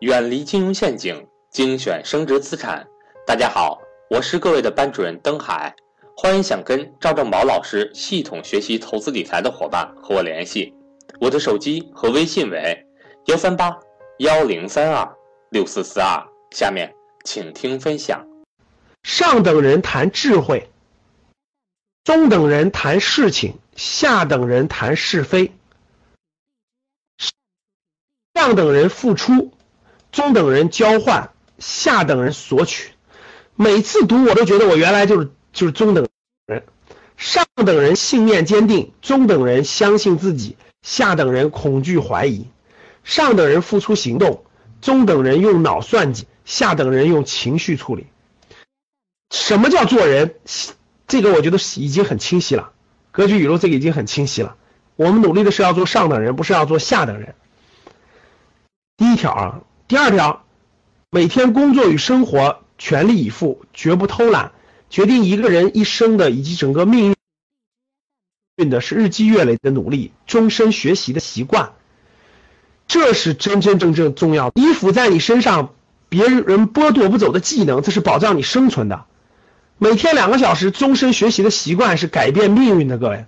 远离金融陷阱，精选升值资产。大家好，我是各位的班主任登海，欢迎想跟赵正宝老师系统学习投资理财的伙伴和我联系，我的手机和微信为幺三八幺零三二六四四二。下面请听分享。上等人谈智慧，中等人谈事情，下等人谈是非。上等人付出。中等人交换，下等人索取。每次读我都觉得我原来就是就是中等人。上等人信念坚定，中等人相信自己，下等人恐惧怀疑。上等人付出行动，中等人用脑算计，下等人用情绪处理。什么叫做人？这个我觉得已经很清晰了。格局语录这个已经很清晰了。我们努力的是要做上等人，不是要做下等人。第一条啊。第二条，每天工作与生活全力以赴，绝不偷懒。决定一个人一生的以及整个命运的是日积月累的努力，终身学习的习惯。这是真真正正重要的。依附在你身上，别人剥夺不走的技能，这是保障你生存的。每天两个小时终身学习的习惯是改变命运的。各位，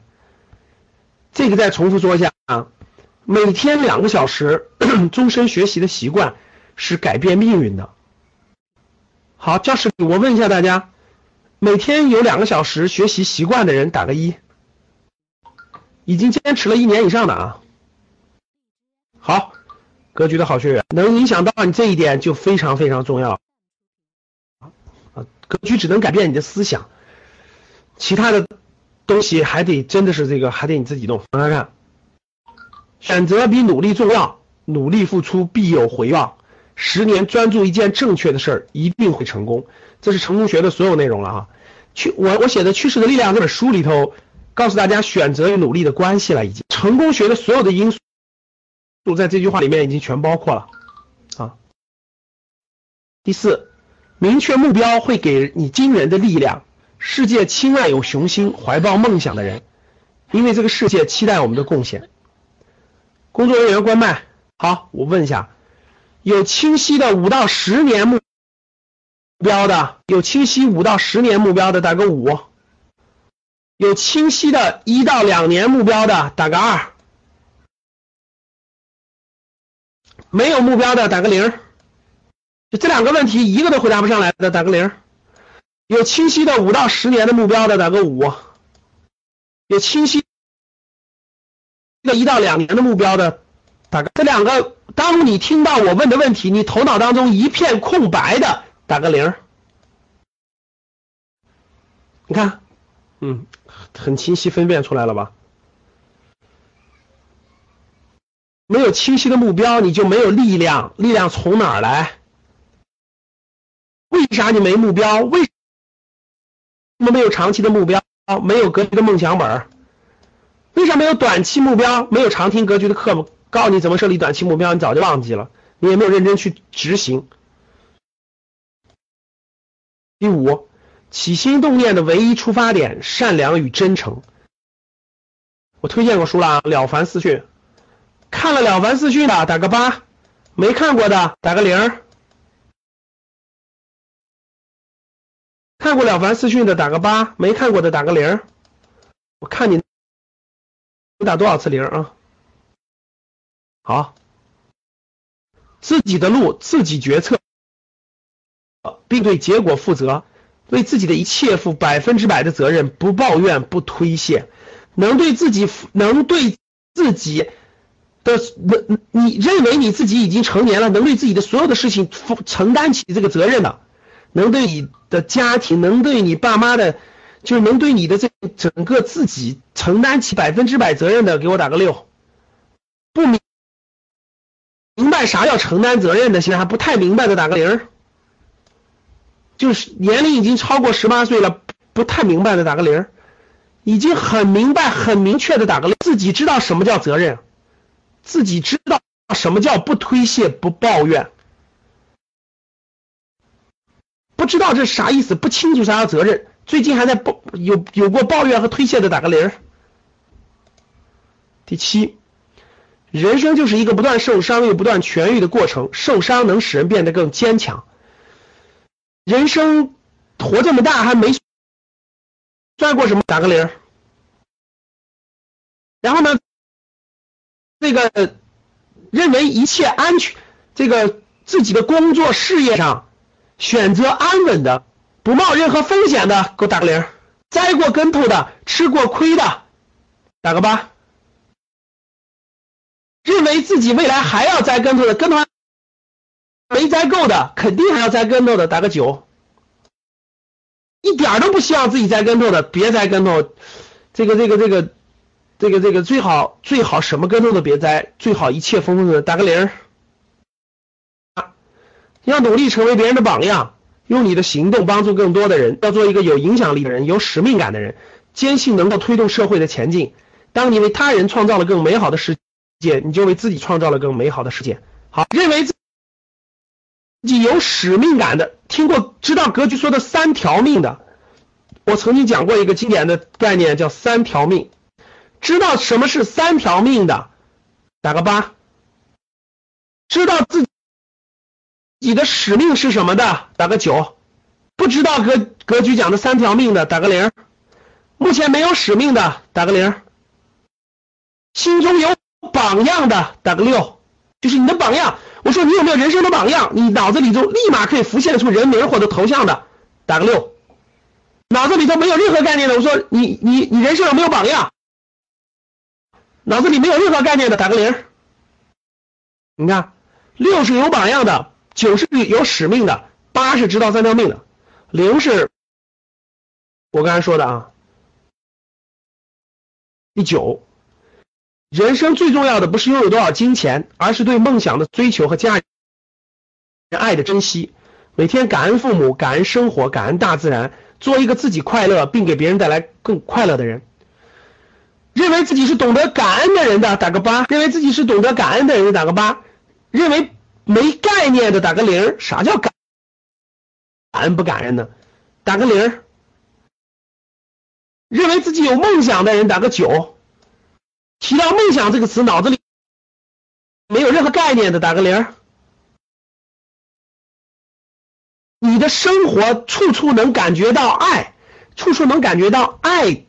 这个再重复说一下啊，每天两个小时 终身学习的习惯。是改变命运的。好，教室里我问一下大家，每天有两个小时学习习惯的人打个一，已经坚持了一年以上的啊。好，格局的好学员，能影响到你这一点就非常非常重要。啊，格局只能改变你的思想，其他的东西还得真的是这个还得你自己弄。看看，选择比努力重要，努力付出必有回报。十年专注一件正确的事儿，一定会成功。这是成功学的所有内容了哈。去我我写的《趋势的力量》这本书里头，告诉大家选择与努力的关系了，已经成功学的所有的因素，都在这句话里面已经全包括了啊。第四，明确目标会给你惊人的力量。世界亲爱有雄心、怀抱梦想的人，因为这个世界期待我们的贡献。工作人员关麦，好，我问一下。有清晰的五到十年目标的，有清晰五到十年目标的打个五；有清晰的一到两年目标的打个二；没有目标的打个零。就这两个问题，一个都回答不上来的打个零；有清晰的五到十年的目标的打个五；有清晰的一到两年的目标的打个这两个。当你听到我问的问题，你头脑当中一片空白的，打个零。你看，嗯，很清晰分辨出来了吧？没有清晰的目标，你就没有力量。力量从哪儿来？为啥你没目标？为什么没有长期的目标？没有格局的梦想本？为啥没有短期目标？没有长听格局的课吗告诉你怎么设立短期目标，你早就忘记了，你也没有认真去执行。第五，起心动念的唯一出发点，善良与真诚。我推荐过书了啊，《了凡四训》，看了《了凡四训》的打个八，没看过的打个零。看过《了凡四训》的打个八，没看过的打个零。我看你你打多少次零啊？好，自己的路自己决策，并对结果负责，为自己的一切负百分之百的责任，不抱怨不推卸，能对自己能对自己的能你认为你自己已经成年了，能对自己的所有的事情负承担起这个责任的，能对你的家庭，能对你爸妈的，就是能对你的这整个自己承担起百分之百责任的，给我打个六，不明明。白啥叫承担责任的，现在还不太明白的打个零。就是年龄已经超过十八岁了，不太明白的打个零。已经很明白、很明确的打个零，自己知道什么叫责任，自己知道什么叫不推卸、不抱怨。不知道这啥意思，不清楚啥叫责任，最近还在抱有有过抱怨和推卸的打个零。第七。人生就是一个不断受伤又不断痊愈的过程，受伤能使人变得更坚强。人生活这么大还没摔过什么，打个零。然后呢，这个认为一切安全，这个自己的工作事业上选择安稳的，不冒任何风险的，给我打个零。栽过跟头的，吃过亏的，打个八。认为自己未来还要栽跟头的，跟头没栽够的，肯定还要栽跟头的，打个九。一点都不希望自己栽跟头的，别栽跟头。这个这个这个这个这个最好最好什么跟头都别栽，最好一切风风顺，打个零。要努力成为别人的榜样，用你的行动帮助更多的人，要做一个有影响力的人，有使命感的人，坚信能够推动社会的前进。当你为他人创造了更美好的世。界，你就为自己创造了更美好的世界。好，认为自己有使命感的，听过知道格局说的三条命的，我曾经讲过一个经典的概念叫三条命。知道什么是三条命的，打个八。知道自己的使命是什么的，打个九。不知道格格局讲的三条命的，打个零。目前没有使命的，打个零。心中有。榜样的打个六，就是你的榜样。我说你有没有人生的榜样？你脑子里就立马可以浮现出人名或者头像的，打个六。脑子里头没有任何概念的，我说你你你人生有没有榜样？脑子里没有任何概念的，打个零。你看，六是有榜样的，九是有使命的，八是知道三条命的，零是我刚才说的啊，第九。人生最重要的不是拥有多少金钱，而是对梦想的追求和家人爱的珍惜。每天感恩父母，感恩生活，感恩大自然，做一个自己快乐并给别人带来更快乐的人。认为自己是懂得感恩的人的，打个八；认为自己是懂得感恩的人，打个八；认为没概念的，打个零。啥叫感感恩不感恩呢？打个零。认为自己有梦想的人，打个九。提到梦想这个词，脑子里没有任何概念的，打个零。你的生活处处能感觉到爱，处处能感觉到爱，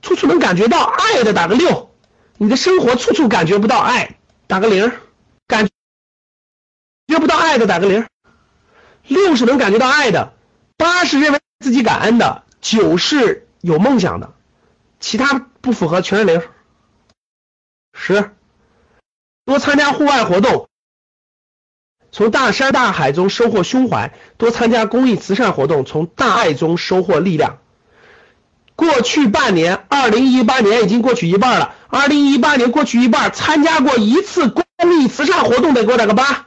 处处能感觉到爱的，打个六。你的生活处处感觉不到爱，打个零。感觉不到爱的，打个零。六是能感觉到爱的，八是认为自己感恩的，九是有梦想的。其他不符合全是零。十，多参加户外活动，从大山大海中收获胸怀；多参加公益慈善活动，从大爱中收获力量。过去半年，二零一八年已经过去一半了。二零一八年过去一半，参加过一次公益慈善活动的给我打个八。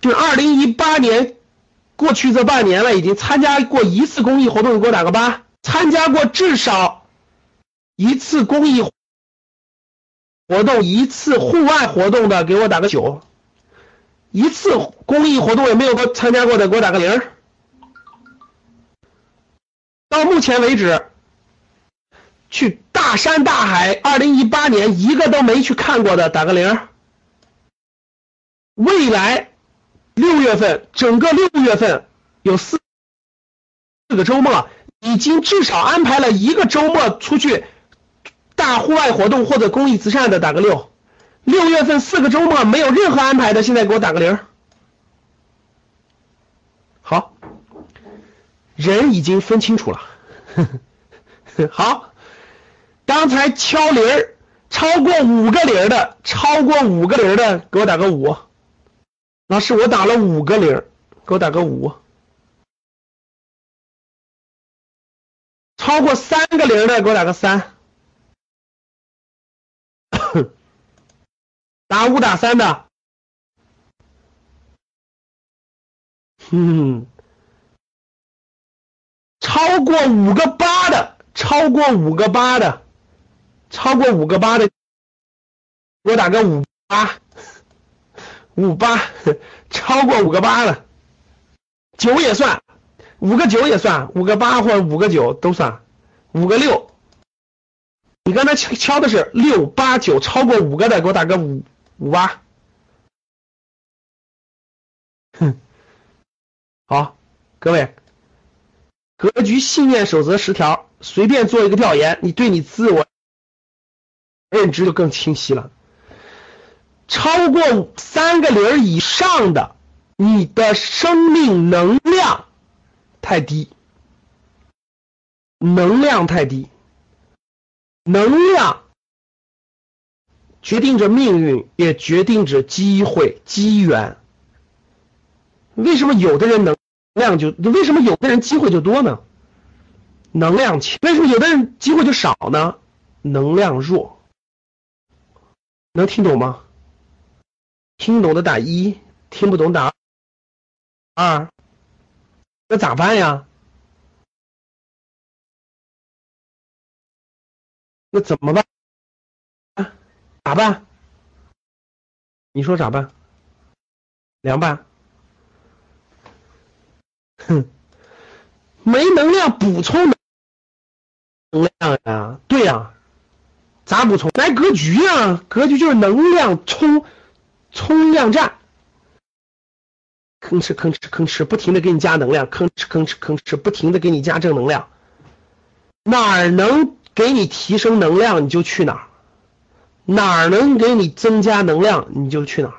就是二零一八年过去这半年了，已经参加过一次公益活动的给我打个八。参加过至少。一次公益活动，一次户外活动的，给我打个九；一次公益活动也没有过参加过的，给我打个零。到目前为止，去大山大海，二零一八年一个都没去看过的，打个零。未来六月份，整个六月份有四四个周末，已经至少安排了一个周末出去。大户外活动或者公益慈善的打个六，六月份四个周末没有任何安排的，现在给我打个零。好，人已经分清楚了。好，刚才敲铃超过五个零的，超过五个零的给我打个五。老师，我打了五个零，给我打个五。超过三个零的给我打个三。打五打三的，哼，超过五个八的，超过五个八的，超过五个八的，给我打个五八，五八，超过五个八的，九也算，五个九也算，五个八或者五个九都算，五个六。你刚才敲敲的是六八九，超过五个的给我打个五五八。哼，好，各位，格局信念守则十条，随便做一个调研，你对你自我认知就更清晰了。超过三个零以上的，你的生命能量太低，能量太低，能量决定着命运，也决定着机会、机缘。为什么有的人能量就为什么有的人机会就多呢？能量强，为什么有的人机会就少呢？能量弱，能听懂吗？听懂的打一，听不懂打二，那咋办呀？那怎么办？咋办？你说咋办？凉拌？哼，没能量补充能量呀？对呀，咋补充？来格局呀，格局就是能量充充量站，吭哧吭哧吭哧，不停的给你加能量，吭哧吭哧吭哧，不停的给你加正能量。哪儿能给你提升能量，你就去哪；哪儿能给你增加能量，你就去哪儿。